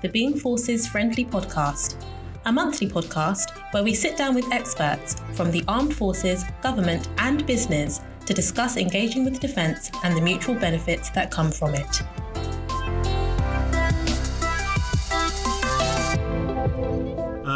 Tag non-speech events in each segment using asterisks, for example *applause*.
the Being Forces Friendly Podcast, a monthly podcast where we sit down with experts from the armed forces, government, and business to discuss engaging with defence and the mutual benefits that come from it.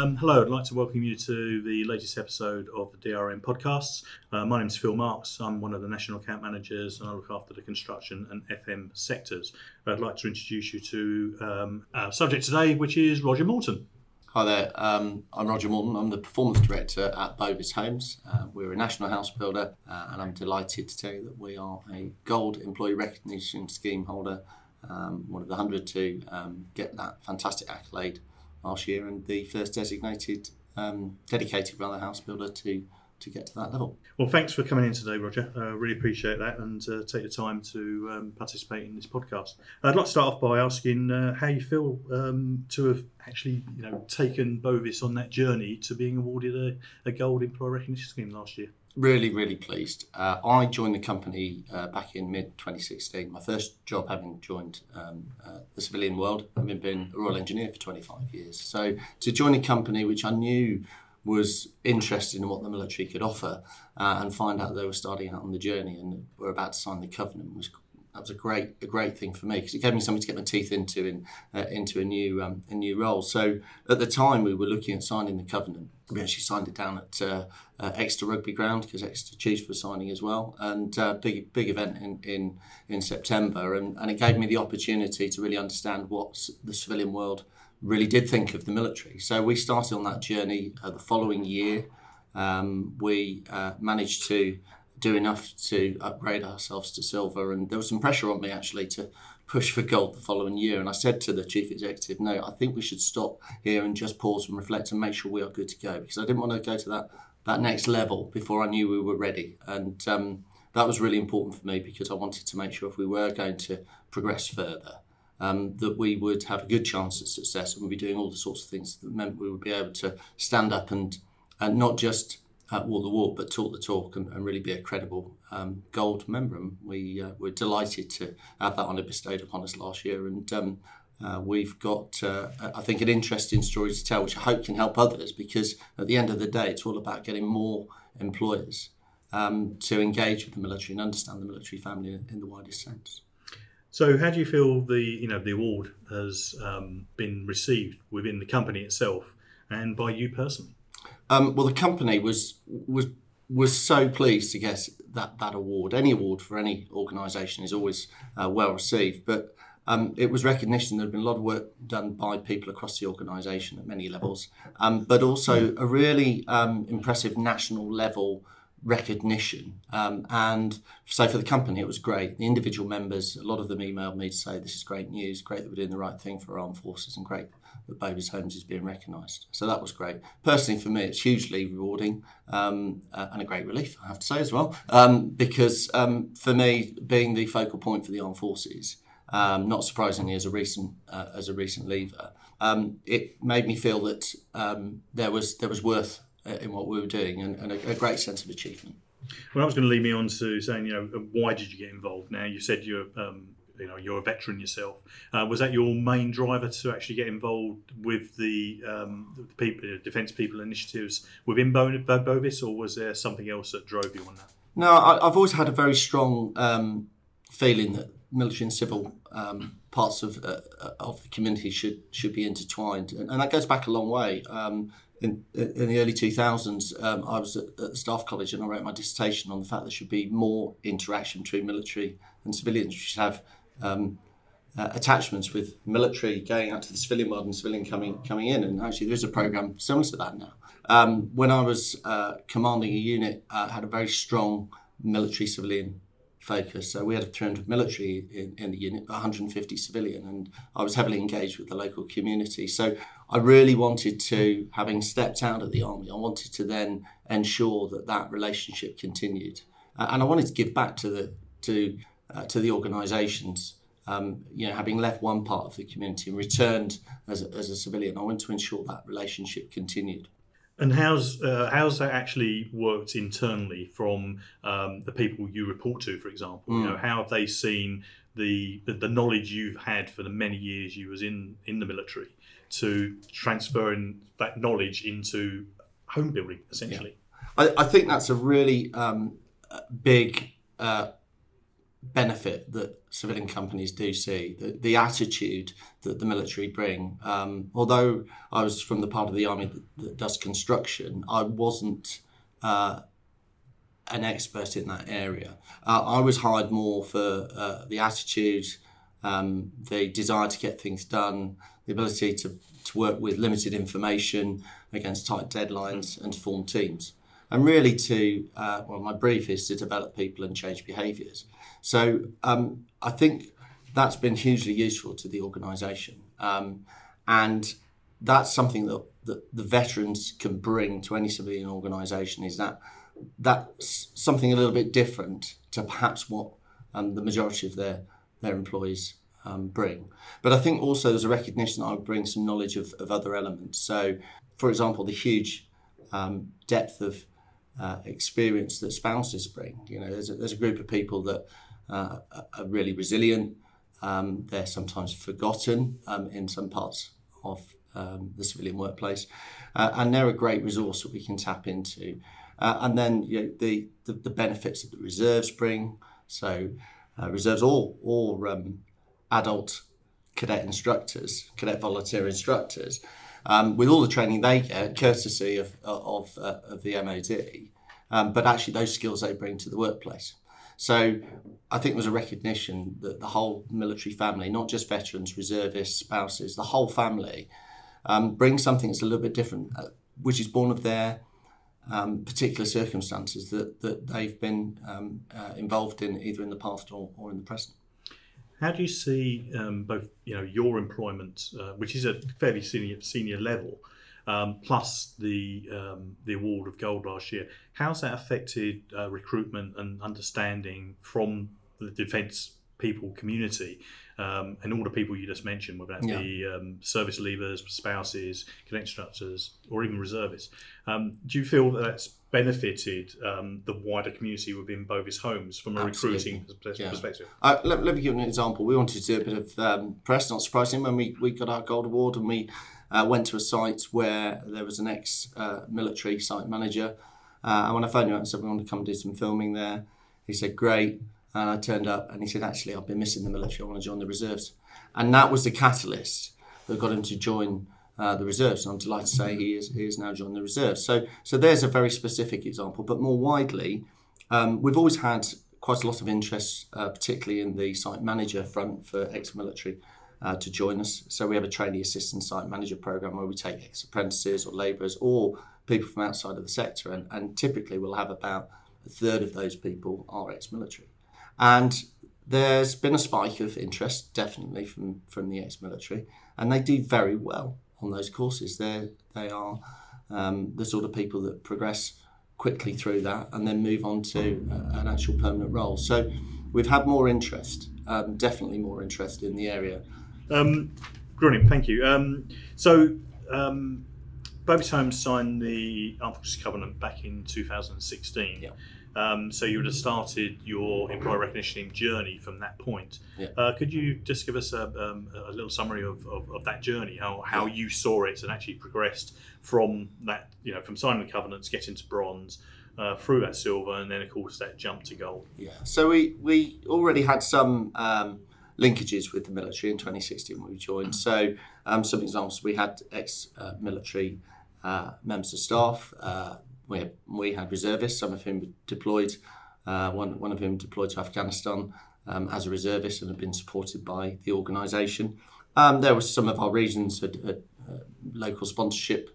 Um, hello, I'd like to welcome you to the latest episode of the DRM podcasts. Uh, my name is Phil Marks. I'm one of the national account managers and I look after the construction and FM sectors. I'd like to introduce you to um, our subject today, which is Roger Morton. Hi there, um, I'm Roger Morton. I'm the Performance Director at Bovis Homes. Uh, we're a national house builder, uh, and I'm delighted to tell you that we are a Gold Employee Recognition Scheme holder, um, one of the 100 to um, get that fantastic accolade last year, and the first designated, um, dedicated rather, house builder to to get to that level. Well, thanks for coming in today, Roger. I uh, really appreciate that and uh, take the time to um, participate in this podcast. I'd like to start off by asking uh, how you feel um, to have actually, you know, taken Bovis on that journey to being awarded a, a Gold Employer Recognition Scheme last year. Really, really pleased. Uh, I joined the company uh, back in mid 2016. My first job having joined um, uh, the civilian world, having been a Royal Engineer for 25 years. So to join a company which I knew was interested in what the military could offer uh, and find out they were starting out on the journey and were about to sign the covenant was that was a great a great thing for me because it gave me something to get my teeth into in uh, into a new um, a new role. So at the time we were looking at signing the covenant. We actually signed it down at uh, uh, Exeter Rugby Ground because Exeter Chiefs were signing as well, and uh, big big event in in, in September, and, and it gave me the opportunity to really understand what the civilian world really did think of the military. So we started on that journey uh, the following year. Um, we uh, managed to do enough to upgrade ourselves to silver, and there was some pressure on me actually to push for gold the following year. And I said to the chief executive, "No, I think we should stop here and just pause and reflect and make sure we are good to go," because I didn't want to go to that that next level before I knew we were ready. And um, that was really important for me because I wanted to make sure if we were going to progress further, um, that we would have a good chance at success and we'd be doing all the sorts of things that meant we would be able to stand up and, and not just uh, walk the walk, but talk the talk and, and really be a credible um, gold member. And we uh, were delighted to have that honour bestowed upon us last year. And um, uh, we've got, uh, I think, an interesting story to tell, which I hope can help others because at the end of the day, it's all about getting more employers um, to engage with the military and understand the military family in, in the widest sense. So, how do you feel the you know the award has um, been received within the company itself and by you personally? Um, well, the company was was was so pleased to get that that award. Any award for any organisation is always uh, well received, but um, it was recognition. There had been a lot of work done by people across the organisation at many levels, um, but also a really um, impressive national level recognition. Um, and so for the company, it was great. The individual members, a lot of them emailed me to say, This is great news, great that we're doing the right thing for our armed forces, and great that Homes is being recognised. So that was great. Personally, for me, it's hugely rewarding um, uh, and a great relief, I have to say as well, um, because um, for me, being the focal point for the armed forces, um, not surprisingly, as a recent uh, as a recent leaver, um, it made me feel that there was there was worth uh, in what we were doing and, and a, a, great sense of achievement. Well, I was going to lead me on to saying, you know, why did you get involved? Now you said you're, um, you know, you're a veteran yourself. Uh, was that your main driver to actually get involved with the, um, the people, defence people initiatives within Bovis, or was there something else that drove you on that? No, I, have always had a very strong um, feeling that military and civil um, parts of uh, of the community should should be intertwined, and, and that goes back a long way. Um, in, in the early 2000s, um, I was at, at, the Staff College and I wrote my dissertation on the fact there should be more interaction between military and civilians. We should have um, uh, attachments with military going out to the civilian world and civilian coming coming in. And actually, there is a program similar to that now. Um, when I was uh, commanding a unit, uh, had a very strong military civilian focus. So we had 300 military in, in the unit, 150 civilian, and I was heavily engaged with the local community. So I really wanted to, having stepped out of the army, I wanted to then ensure that that relationship continued, uh, and I wanted to give back to the to uh, to the organisations. Um, you know, having left one part of the community and returned as a, as a civilian, I want to ensure that relationship continued. And how's uh, how's that actually worked internally from um, the people you report to, for example? Mm. You know, how have they seen the, the, the knowledge you've had for the many years you was in in the military to transferring that knowledge into home building, essentially? Yeah. I, I, think that's a really um, big uh, benefit that civilian companies do see the, the attitude that the military bring. Um, although i was from the part of the army that, that does construction i wasn't uh, an expert in that area. Uh, i was hired more for uh, the attitude um, the desire to get things done the ability to, to work with limited information against tight deadlines and to form teams. And really to uh, well my brief is to develop people and change behaviours so um, I think that's been hugely useful to the organisation, um, and that's something that, that the veterans can bring to any civilian organisation. Is that that's something a little bit different to perhaps what um, the majority of their their employees um, bring. But I think also there's a recognition that I bring some knowledge of, of other elements. So, for example, the huge um, depth of uh, experience that spouses bring. You know, there's a, there's a group of people that uh, are really resilient. Um, they're sometimes forgotten um, in some parts of um, the civilian workplace, uh, and they're a great resource that we can tap into. Uh, and then you know, the, the, the benefits that the reserves bring. So uh, reserves all all um, adult cadet instructors, cadet volunteer instructors, um, with all the training they get, courtesy of of, uh, of the MOD, um, but actually those skills they bring to the workplace. So I think there's a recognition that the whole military family, not just veterans, reservists, spouses, the whole family, um, brings something that's a little bit different, uh, which is born of their um, particular circumstances that, that they've been um, uh, involved in either in the past or, or in the present. How do you see um, both, you know, your employment, uh, which is a fairly senior senior level, um, plus the um, the award of gold last year. How's that affected uh, recruitment and understanding from the defence people community um, and all the people you just mentioned, whether that yeah. be um, service leavers, spouses, cadet instructors, or even reservists. Um, do you feel that that's benefited um, the wider community within Bovis Homes from a Absolutely. recruiting yeah. perspective? Uh, let, let, me give you an example. We wanted to do a bit of um, press, not surprising, when we, we got our gold award and we uh, went to a site where there was an ex uh, military site manager. Uh, and when I phoned him up and said, We want to come do some filming there, he said, Great. And I turned up and he said, Actually, I've been missing the military. I want to join the reserves. And that was the catalyst that got him to join uh, the reserves. And I'm delighted to say he is, he is now joined the reserves. So, so there's a very specific example. But more widely, um, we've always had quite a lot of interest, uh, particularly in the site manager front for ex military uh, to join us. So we have a trainee assistant site manager program where we take ex apprentices or labourers or people from outside of the sector, and, and typically we'll have about a third of those people are ex military. And there's been a spike of interest, definitely from, from the ex military, and they do very well on those courses. They're, they are um, the sort of people that progress quickly through that and then move on to uh, an actual permanent role. So we've had more interest, um, definitely more interest in the area um, brilliant, thank you. Um, so, um, Bovis Homes signed the Armed Forces Covenant back in 2016. Yeah. Um, so you would have started your employer recognition journey from that point. Yeah. Uh, could you just give us a, um, a little summary of, of, of, that journey, how, how you saw it and actually progressed from that, you know, from signing the covenants, getting to bronze, uh, through that silver, and then of course that jump to gold. Yeah. So we we already had some um, linkages with the military in 2016 when we joined. So, um, some examples we had ex military uh, members of staff, uh, we, we had reservists, some of whom deployed, uh, one, one of whom deployed to Afghanistan um, as a reservist and had been supported by the organisation. Um, there were some of our regions had, had uh, local sponsorship.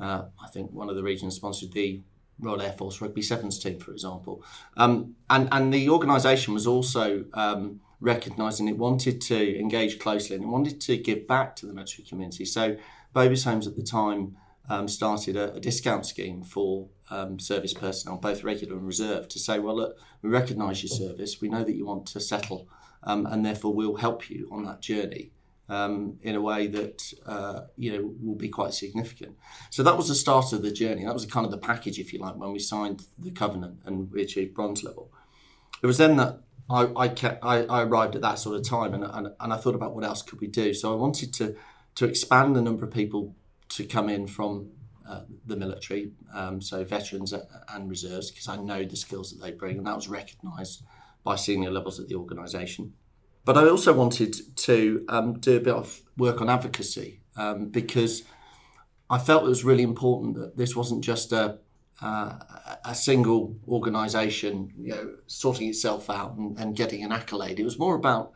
Uh, I think one of the regions sponsored the Royal Air Force Rugby Sevens team, for example. Um, and, and the organisation was also um, recognising it wanted to engage closely and it wanted to give back to the military community. So Bovis Homes at the time um, started a, a, discount scheme for um, service personnel, both regular and reserve, to say, well, look, we recognise your service, we know that you want to settle, um, and therefore we'll help you on that journey um, in a way that uh, you know will be quite significant. So that was the start of the journey. That was kind of the package, if you like, when we signed the covenant and we achieved bronze level. It was then that I, I, kept, I, I arrived at that sort of time, and, and, and I thought about what else could we do. So I wanted to to expand the number of people to come in from uh, the military, um, so veterans and reserves, because I know the skills that they bring, and that was recognised by senior levels of the organisation. But I also wanted to um, do a bit of work on advocacy um, because I felt it was really important that this wasn't just a uh, a single organisation, you know, sorting itself out and, and, getting an accolade. It was more about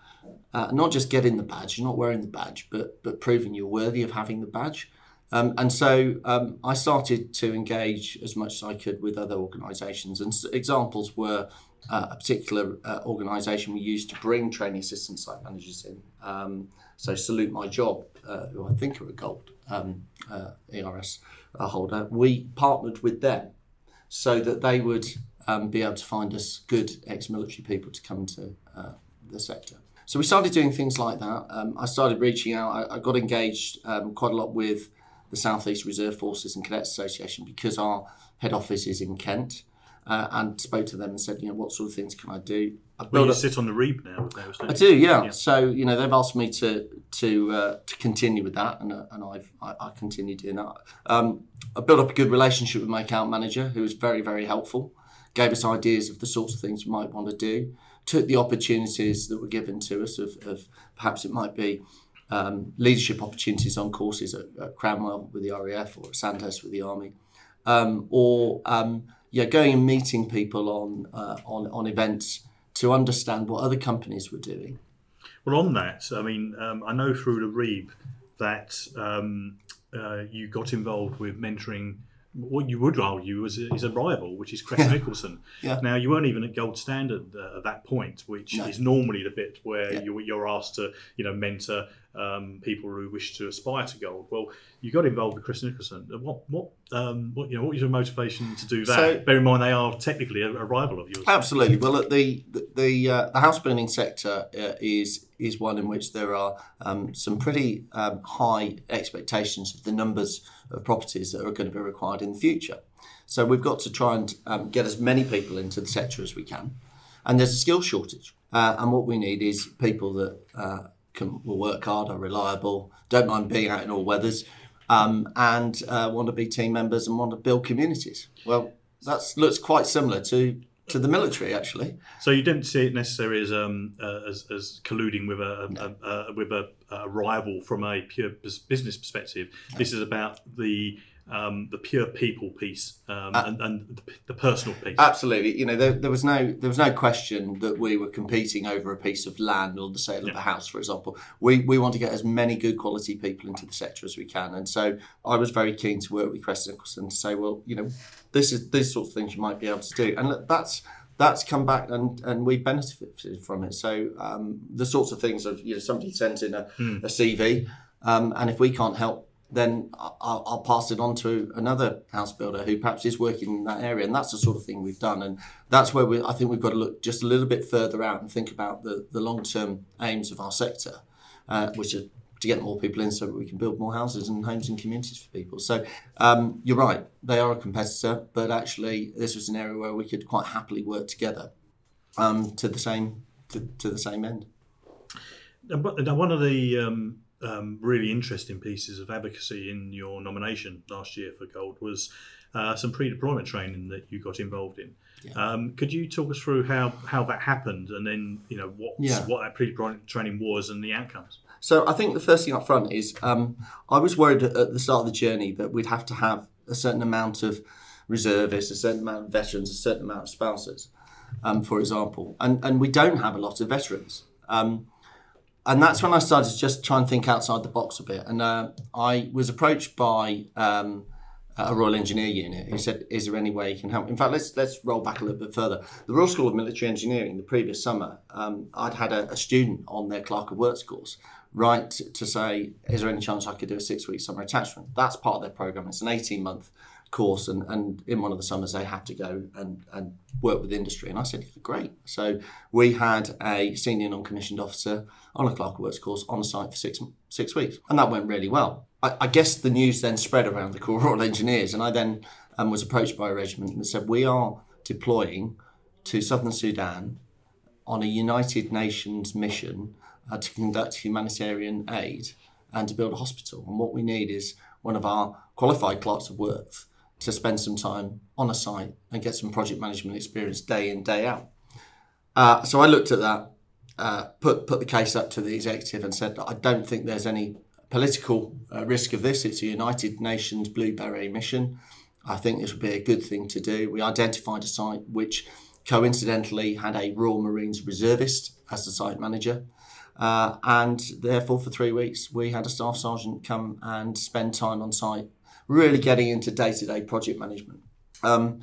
uh, not just getting the badge, you're not wearing the badge, but but proving you're worthy of having the badge. Um, and so um, I started to engage as much as I could with other organisations. And examples were uh, a particular uh, organisation we used to bring training assistant site managers in. Um, so Salute My Job, uh, who I think are a gold um, uh, ERS uh, holder, we partnered with them so that they would um, be able to find us good ex-military people to come to uh, the sector. So we started doing things like that. Um, I started reaching out. I, I got engaged um, quite a lot with the Southeast Reserve Forces and Cadets Association because our head office is in Kent. Uh, and spoke to them and said, you know, what sort of things can I do? I well, you sit on the REEB now with those. I do, yeah. yeah. So you know, they've asked me to to uh, to continue with that, and uh, and I've I, I continue doing that. Um, I built up a good relationship with my account manager, who was very very helpful. Gave us ideas of the sorts of things we might want to do. Took the opportunities that were given to us of, of perhaps it might be um, leadership opportunities on courses at, at, Cranwell with the RAF or at Sandhurst with the Army, um, or um, yeah, going and meeting people on uh, on on events to understand what other companies were doing. Well, on that, I mean, um, I know through the REEB that um, uh, you got involved with mentoring what you would argue is a, is a rival, which is Crest Nicholson. yeah. Now, you weren't even at gold standard uh, at that point, which no. is normally the bit where yeah. you, you're asked to, you know, mentor um, people who wish to aspire to gold. Well, you got involved with Crest Nicholson. What, what, um, what, you know, what was your motivation to do that? So, Bear in mind they are technically a, a rival of yours. Absolutely. Well, the the the, uh, the house building sector uh, is is one in which there are um, some pretty um, high expectations of the numbers of properties that are going to be required in the future. So we've got to try and um, get as many people into the sector as we can. And there's a skill shortage. Uh, and what we need is people that uh, can will work hard, are reliable, don't mind being out in all weathers, um, and uh, want to be team members and want to build communities. Well, that looks quite similar to to the military, actually. So you didn't see it necessarily as um, uh, as, as, colluding with a, no. a, a with a, a, rival from a pure business perspective. No. This is about the um, the pure people piece um, uh, and, and the, the, personal piece. Absolutely, you know, there, there, was no there was no question that we were competing over a piece of land or the sale yeah. of a house, for example. We we want to get as many good quality people into the sector as we can, and so I was very keen to work with Crest Nicholson to say, well, you know, this is these sorts of things you might be able to do, and that's that's come back and, and we benefited from it. So um, the sorts of things of you know somebody sends in a, hmm. a CV, um, and if we can't help then I'll, I'll, pass it on to another house builder who perhaps is working in that area. And that's the sort of thing we've done. And that's where we, I think we've got to look just a little bit further out and think about the, the long term aims of our sector, uh, which are to get more people in so that we can build more houses and homes and communities for people. So um, you're right, they are a competitor, but actually this was an area where we could quite happily work together um, to the same to, to the same end. Now, one of the um, um, really interesting pieces of advocacy in your nomination last year for Gold was uh, some pre-deployment training that you got involved in. Yeah. Um, could you talk us through how, how that happened and then you know what yeah. what that pre-deployment training was and the outcomes? So I think the first thing up front is um, I was worried at the start of the journey that we'd have to have a certain amount of reservists, a certain amount of veterans, a certain amount of spouses, um, for example, and and we don't have a lot of veterans. Um, and that's when I started to just try and think outside the box a bit. And uh, I was approached by um, a Royal Engineer unit who said, "Is there any way you can help?" In fact, let's let's roll back a little bit further. The Royal School of Military Engineering, the previous summer, um, I'd had a, a, student on their Clerk of Works course write to say, "Is there any chance I could do a six-week summer attachment?" That's part of their program. It's an eighteen-month course, and, and in one of the summers they had to go and, and work with industry. And I said, great. So we had a senior non-commissioned officer on a clerk works course on site for six six weeks, and that went really well. I, I guess the news then spread around the Corps Royal Engineers, and I then um, was approached by a regiment and said, we are deploying to southern Sudan on a United Nations mission uh, to conduct humanitarian aid and to build a hospital. And what we need is one of our qualified clerks of works to spend some time on a site and get some project management experience day in, day out. Uh, so I looked at that, uh, put, put the case up to the executive and said, I don't think there's any political uh, risk of this. It's a United Nations Blue Beret mission. I think this would be a good thing to do. We identified a site which coincidentally had a Royal Marines reservist as the site manager. Uh, and therefore, for three weeks, we had a staff sergeant come and spend time on site, really getting into day to day project management. Um,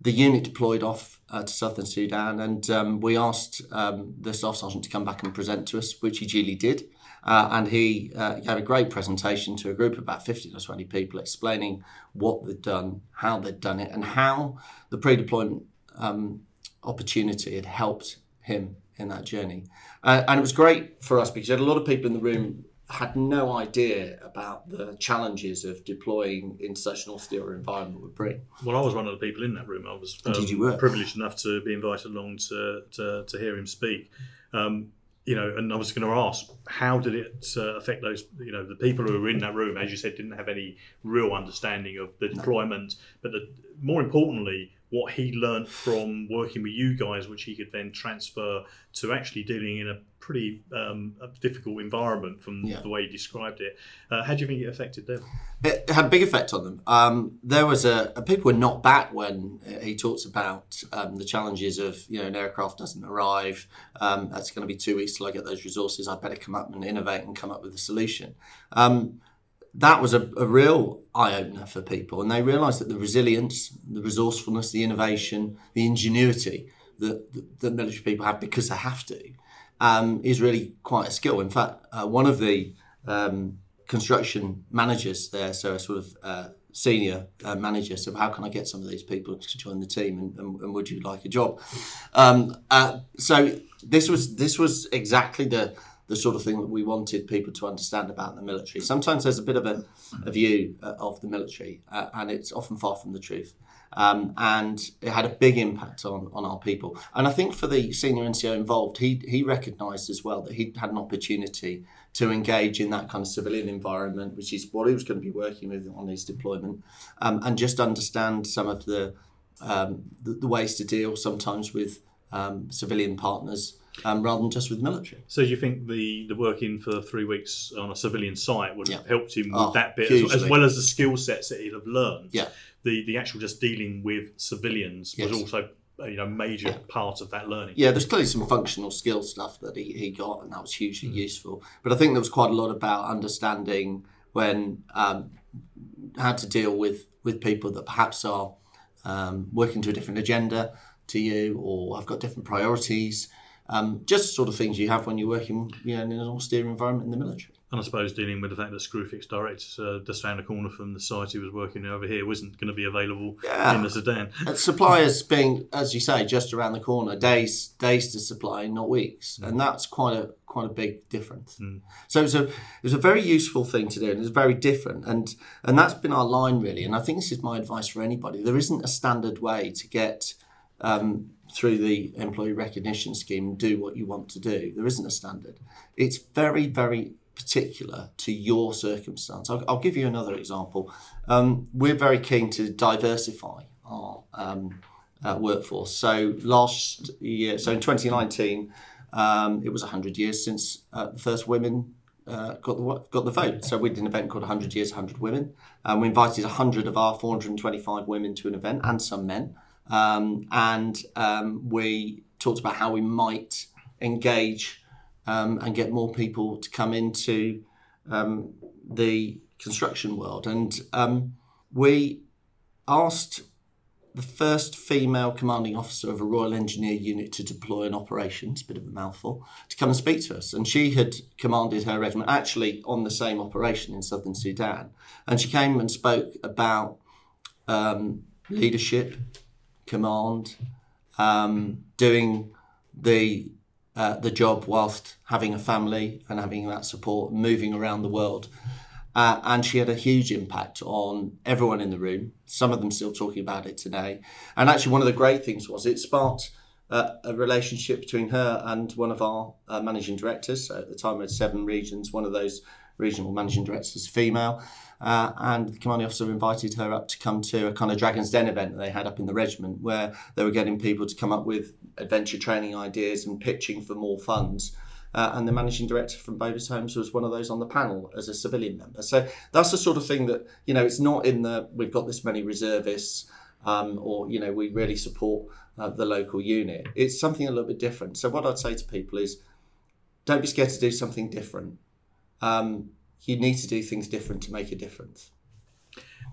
the unit deployed off uh, to southern Sudan, and um, we asked um, the staff sergeant to come back and present to us, which he duly did. Uh, and he uh, gave a great presentation to a group of about 15 or 20 people explaining what they'd done, how they'd done it, and how the pre deployment um, opportunity had helped him in that journey. Uh, and it was great for us because you had a lot of people in the room had no idea about the challenges of deploying in such an austere environment would bring. Well, I was one of the people in that room. I was um, Did you work? privileged enough to be invited along to, to, to hear him speak. Um, you know, and I was going to ask, how did it uh, affect those, you know, the people who were in that room, as you said, didn't have any real understanding of the deployment, but the, more importantly, what he learned from working with you guys, which he could then transfer to actually dealing in a pretty um, a difficult environment from yeah. the way you described it. Uh, how do you think it affected them? It had a big effect on them. Um, there was a, a, people were not back when he talks about um, the challenges of you know an aircraft doesn't arrive. Um, that's going to be two weeks till I get those resources. I better come up and innovate and come up with a solution. That was a, a real eye opener for people, and they realised that the resilience, the resourcefulness, the innovation, the ingenuity that, that, military people have because they have to um, is really quite a skill. In fact, uh, one of the um, construction managers there, so a sort of uh, senior uh, manager, said, "How can I get some of these people to join the team? And, and, and would you like a job?" Um, uh, so this was this was exactly the the sort of thing that we wanted people to understand about the military. Sometimes there's a bit of a, a view uh, of the military, uh, and it's often far from the truth. Um, and it had a big impact on, on our people. And I think for the senior NCO involved, he, he recognised as well that he had an opportunity to engage in that kind of civilian environment, which is what he was going to be working with on his deployment, um, and just understand some of the, um, the, the ways to deal sometimes with um, civilian partners um, rather than just with military. So, do you think the, the working for three weeks on a civilian site would have yeah. helped him with oh, that bit, as, as, well as the skill sets that he'd have learned? Yeah. The, the actual just dealing with civilians yes. was also uh, you know major yeah. part of that learning. Yeah, there's clearly some functional skill stuff that he, he got, and that was hugely mm. useful. But I think there was quite a lot about understanding when um, how to deal with with people that perhaps are um, working to a different agenda to you, or have got different priorities. Um, just sort of things you have when you're working you know, in an austere environment in the military. And I suppose dealing with the fact that Screwfix Direct, uh, just around the corner from the site he was working over here, wasn't going to be available yeah. in the Sudan. *laughs* And suppliers being, as you say, just around the corner, days days to supply, not weeks, mm. and that's quite a quite a big difference. Mm. So it was a it was a very useful thing to do, and it was very different, and and that's been our line really. And I think this is my advice for anybody: there isn't a standard way to get um, through the employee recognition scheme do what you want to do. There isn't a standard. It's very, very particular to your circumstance. I'll, I'll give you another example. Um, we're very keen to diversify our um, uh, workforce. So last year, so in 2019, um, it was 100 years since uh, the first women uh, got the got the vote. So we did an event called 100 Years, 100 Women. and we invited 100 of our 425 women to an event and some men. Um, and um, we talked about how we might engage um, and get more people to come into um, the construction world. And um, we asked the first female commanding officer of a Royal Engineer unit to deploy in operations, bit of a mouthful, to come and speak to us. And she had commanded her regiment actually on the same operation in southern Sudan. And she came and spoke about um, leadership, command, um, doing the uh, the job whilst having a family and having that support, moving around the world. Uh, and she had a huge impact on everyone in the room. Some of them still talking about it today. And actually, one of the great things was it sparked uh, a relationship between her and one of our uh, managing directors. So at the time, we had seven regions. One of those regional managing directors, female. Uh, and the commanding officer invited her up to come to a kind of Dragon's Den event that they had up in the regiment, where they were getting people to come up with adventure training ideas and pitching for more funds. Uh, and the managing director from Bovis Homes was one of those on the panel as a civilian member. So that's the sort of thing that you know it's not in the we've got this many reservists um, or you know we really support uh, the local unit. It's something a little bit different. So what I'd say to people is, don't be scared to do something different. Um, you need to do things different to make a difference.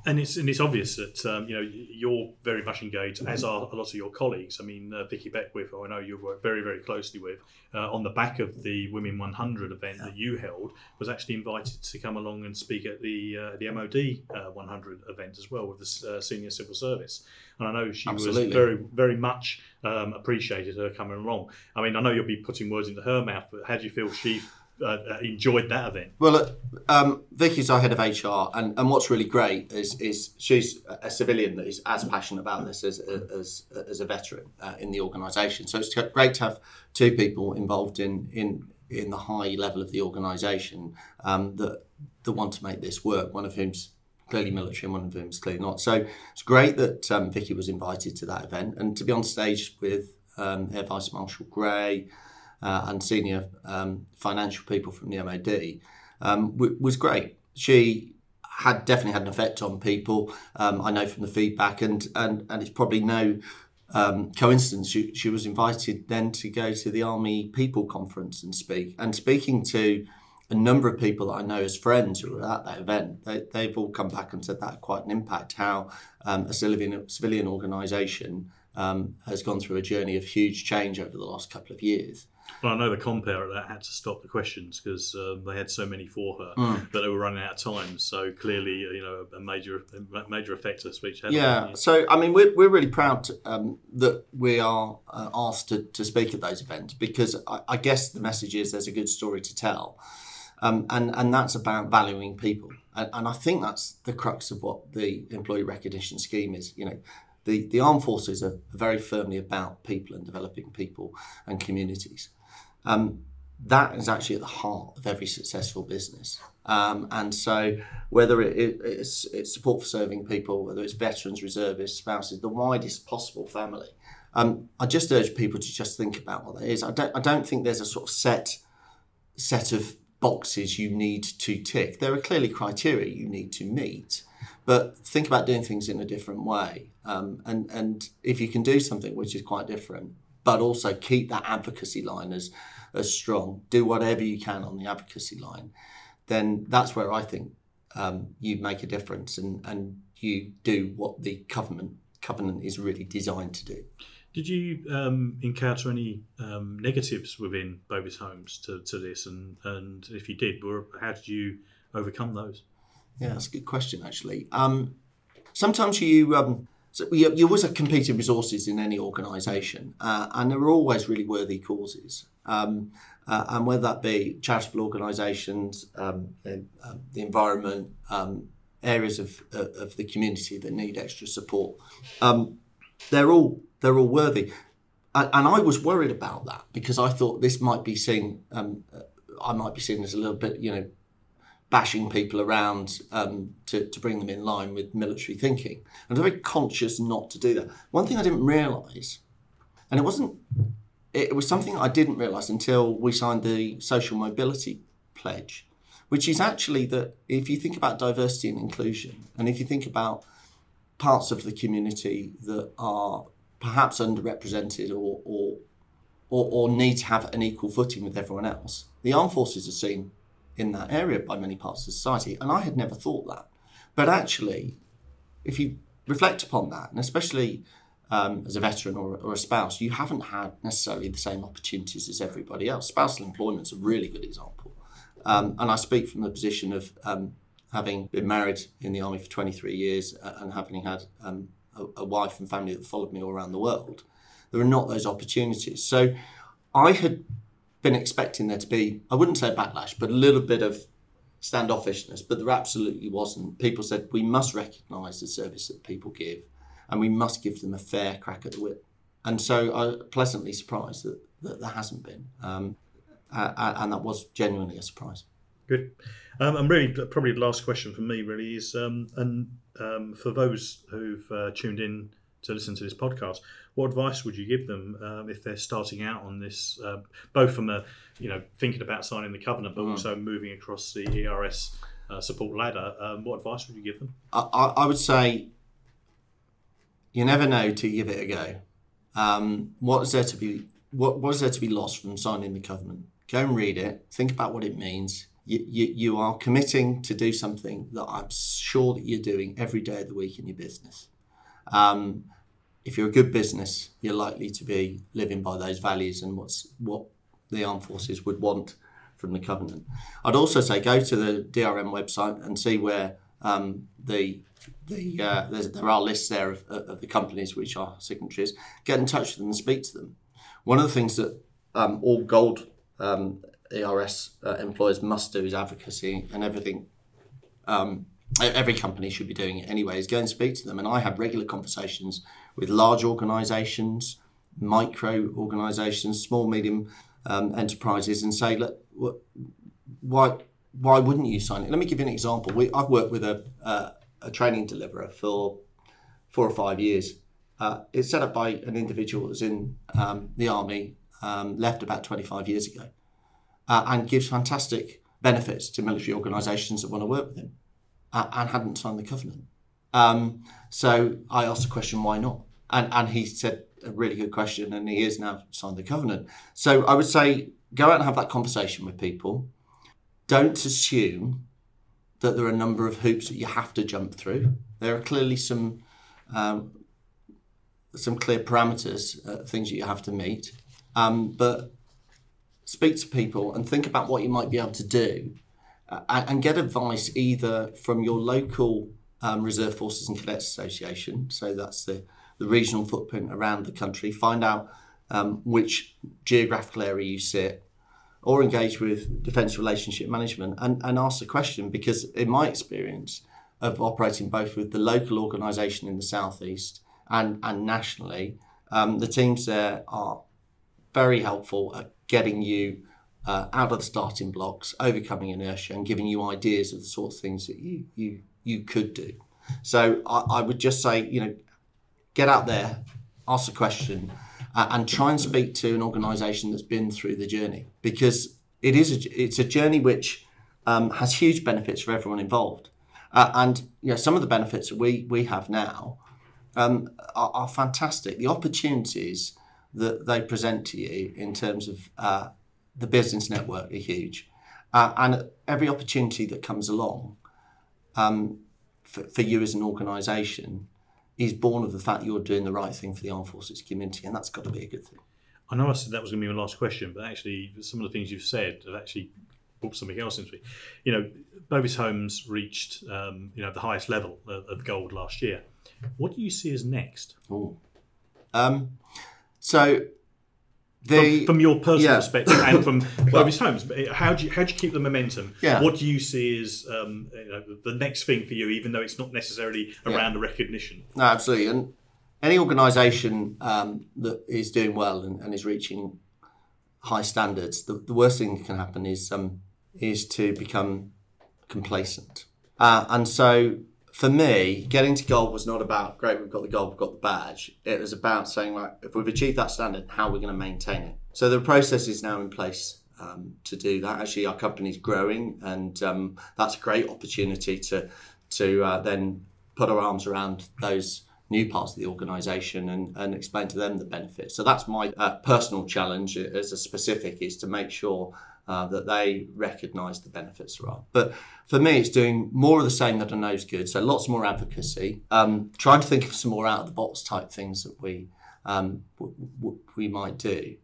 And it's and it's obvious that um, you know you're very much engaged, as are a lot of your colleagues. I mean, uh, Vicky Beckwith, who I know you work very very closely with, uh, on the back of the Women 100 event yeah. that you held, was actually invited to come along and speak at the uh, the MOD uh, 100 event as well with the uh, senior civil service. And I know she Absolutely. was very very much um, appreciated her coming along. I mean, I know you'll be putting words into her mouth, but how do you feel she uh, uh, enjoyed that event. Well, um, Vicky's our head of HR, and, and what's really great is is she's a civilian that is as passionate about this as as, as a veteran uh, in the organisation. So it's great to have two people involved in in in the high level of the organisation um, that that want to make this work. One of whom's clearly military and one of whom's clearly not. So it's great that um, Vicky was invited to that event and to be on stage with um, Air Vice Marshal Gray uh, and senior um, financial people from the MOD um, w- was great. She had definitely had an effect on people. Um, I know from the feedback, and and and it's probably no um, coincidence. She, she was invited then to go to the Army People Conference and speak. And speaking to a number of people that I know as friends who were at that event, they, they've all come back and said that quite an impact. How um, a civilian civilian organisation um, has gone through a journey of huge change over the last couple of years. Well, I know the compere at that had to stop the questions because um, they had so many for her mm. that they were running out of time. So clearly, you know, a major a major effect of speech. Had yeah. So I mean, we're, we're really proud um, that we are uh, asked to, to speak at those events because I, I, guess the message is there's a good story to tell, um, and and that's about valuing people, and, and I think that's the crux of what the employee recognition scheme is. You know the, the armed forces are very firmly about people and developing people and communities. Um, that is actually at the heart of every successful business. Um, and so, whether it, it, it's, it's, support for serving people, whether it's veterans, reservists, spouses, the widest possible family, um, I just urge people to just think about what that is. I don't, I don't think there's a sort of set set of boxes you need to tick. There are clearly criteria you need to meet, but think about doing things in a different way. Um, and and if you can do something which is quite different, but also keep that advocacy line as as strong. Do whatever you can on the advocacy line. Then that's where I think um, you make a difference and, and you do what the covenant covenant is really designed to do. Did you um, encounter any um, negatives within Bovis Homes to, to this? And, and if you did, how did you overcome those? Yeah, that's a good question, actually. Um, sometimes you um, so you, you always have competing resources in any organisation, uh, and there are always really worthy causes. Um, uh, and whether that be charitable organisations, um, the, uh, the, environment, um, areas of, uh, of the community that need extra support, um, they're all they're all worthy. And, and, I was worried about that because I thought this might be seen. Um, uh, I might be seen as a little bit, you know, bashing people around um, to, to bring them in line with military thinking. And I'm very conscious not to do that. One thing I didn't realise, and it wasn't, it was something I didn't realise until we signed the social mobility pledge, which is actually that if you think about diversity and inclusion, and if you think about parts of the community that are perhaps underrepresented or, or or, or need to have an equal footing with everyone else. The armed forces are seen in that area by many parts of society. And I had never thought that. But actually, if you reflect upon that, and especially um, as a veteran or, or, a spouse, you haven't had necessarily the same opportunities as everybody else. Spousal employment is a really good example. Um, and I speak from the position of um, having been married in the army for 23 years uh, and having had um, a, a wife and family that followed me all around the world, there are not those opportunities. So I had been expecting there to be, I wouldn't say backlash, but a little bit of standoffishness, but there absolutely wasn't. People said we must recognise the service that people give and we must give them a fair crack at the whip. And so I was pleasantly surprised that, that there hasn't been. Um, uh, and that was genuinely a surprise. Good. Um, and really, probably the last question for me really is, um, and um, for those who've uh, tuned in to listen to this podcast, what advice would you give them um, if they're starting out on this, uh, both from a, you know, thinking about signing the covenant, but mm. also moving across the ERS uh, support ladder? Um, what advice would you give them? I, I, would say you never know to give it a go. Um, what is there to be? What, what is there to be lost from signing the covenant? Go and read it. Think about what it means. You, you, you are committing to do something that I'm sure that you're doing every day of the week in your business. Um, if you're a good business, you're likely to be living by those values and what's what the armed forces would want from the covenant. I'd also say go to the DRM website and see where um, the the uh, there are lists there of, of, the companies which are signatories. Get in touch with them and speak to them. One of the things that um, all gold um, ERS uh, employers must do is advocacy and everything. Um, every company should be doing it anyway. Is go and speak to them. And I have regular conversations with large organisations, micro organisations, small medium um, enterprises, and say, look, why why wouldn't you sign it? Let me give you an example. We, I've worked with a, uh, a training deliverer for four or five years. Uh, it's set up by an individual that's in um, the army um, left about 25 years ago uh, and gives fantastic benefits to military organisations that want to work with him uh, and hadn't signed the covenant. Um, so I asked the question, why not? And, and he said a really good question, and he is now signed the covenant. So I would say go out and have that conversation with people. Don't assume that there are a number of hoops that you have to jump through. There are clearly some um, some clear parameters, uh, things that you have to meet. Um, but speak to people and think about what you might be able to do uh, and get advice either from your local um, Reserve Forces and Cadets Association, so that's the, the regional footprint around the country, find out um, which geographical area you sit, or engage with Defence Relationship Management and, and ask the question because, in my experience of operating both with the local organisation in the southeast and, and nationally, um, the teams there are very helpful at getting you uh, out of the starting blocks, overcoming inertia, and giving you ideas of the sorts of things that you you you could do. So I, I would just say, you know, get out there, ask a question, uh, and try and speak to an organisation that's been through the journey because it is a, it's a journey which um, has huge benefits for everyone involved. Uh, and you know, some of the benefits that we we have now um, are, are fantastic. The opportunities that they present to you in terms of uh, the business network are huge. Uh, and every opportunity that comes along um, for, for, you as an organisation is born of the fact you're doing the right thing for the armed forces community, and that's got to be a good thing. I know I said that was going to be my last question, but actually, some of the things you've said have actually brought something else into me. You know, Bovis Homes reached um, you know the highest level of, of, gold last year. What do you see as next? Oh, um, so the, from, from, your personal yeah. perspective and from *laughs* well, Bovis Homes, how do you how do you keep the momentum? Yeah. What do you see as um, you know, the next thing for you, even though it's not necessarily around yeah. the recognition? No, absolutely. And any organisation um, that is doing well and, and, is reaching high standards, the, the worst thing that can happen is um, is to become complacent. Uh, and so for me, getting to gold was not about great. We've got the gold, we've got the badge. It was about saying, right, if we've achieved that standard, how are we going to maintain it? So the process is now in place um, to do that. Actually, our company's growing, and um, that's a great opportunity to to uh, then put our arms around those new parts of the organisation and, and explain to them the benefits. So that's my uh, personal challenge as a specific is to make sure uh, that they recognise the benefits there are. But for me, it's doing more of the same that I know is good. So lots more advocacy, um, trying to think of some more out of the box type things that we um, w- w- we might do.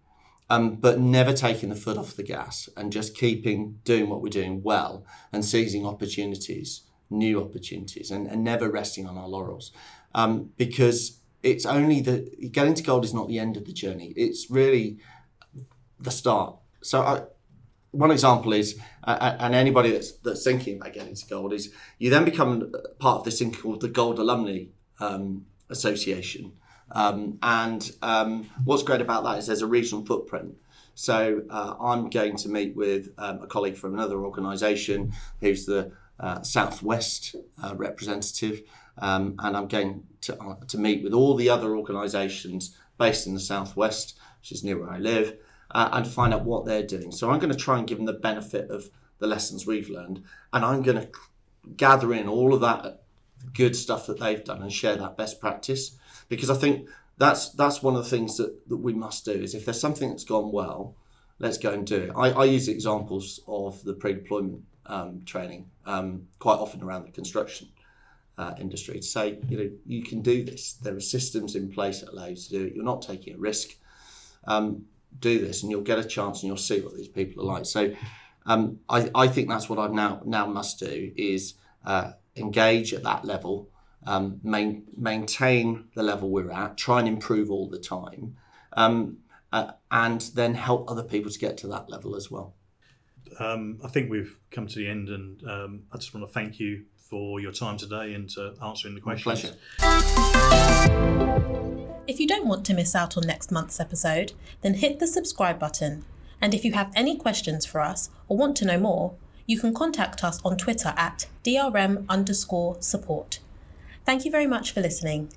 Um, but never taking the foot off the gas and just keeping doing what we're doing well and seizing opportunities new opportunities and, and never resting on our laurels. Um, because it's only the getting to gold is not the end of the journey. It's really the start. So I, one example is, uh, and anybody that's that's thinking about getting to gold is, you then become part of this thing called the Gold Alumni um, Association. Um, and um, what's great about that is there's a regional footprint. So uh, I'm going to meet with um, a colleague from another organisation who's the uh, Southwest uh, representative, um, and I'm going to, uh, to meet with all the other organisations based in the Southwest, which is near where I live, uh, and find out what they're doing. So I'm going to try and give them the benefit of the lessons we've learned, and I'm going to gather in all of that good stuff that they've done and share that best practice because I think that's that's one of the things that, that we must do is if there's something that's gone well, let's go and do it. I, I use examples of the pre-deployment um, training um, quite often around the construction uh, industry to say, you know, you can do this. There are systems in place that allow you to do it. You're not taking a risk. Um, do this, and you'll get a chance, and you'll see what these people are like. So, um, I, I think that's what I now now must do is uh, engage at that level um, main, maintain the level we're at, try and improve all the time, um, uh, and then help other people to get to that level as well. Um, I think we've come to the end, and um, I just want to thank you for your time today and uh, answering the questions. If you don't want to miss out on next month's episode, then hit the subscribe button. And if you have any questions for us or want to know more, you can contact us on Twitter at DRM underscore support. Thank you very much for listening.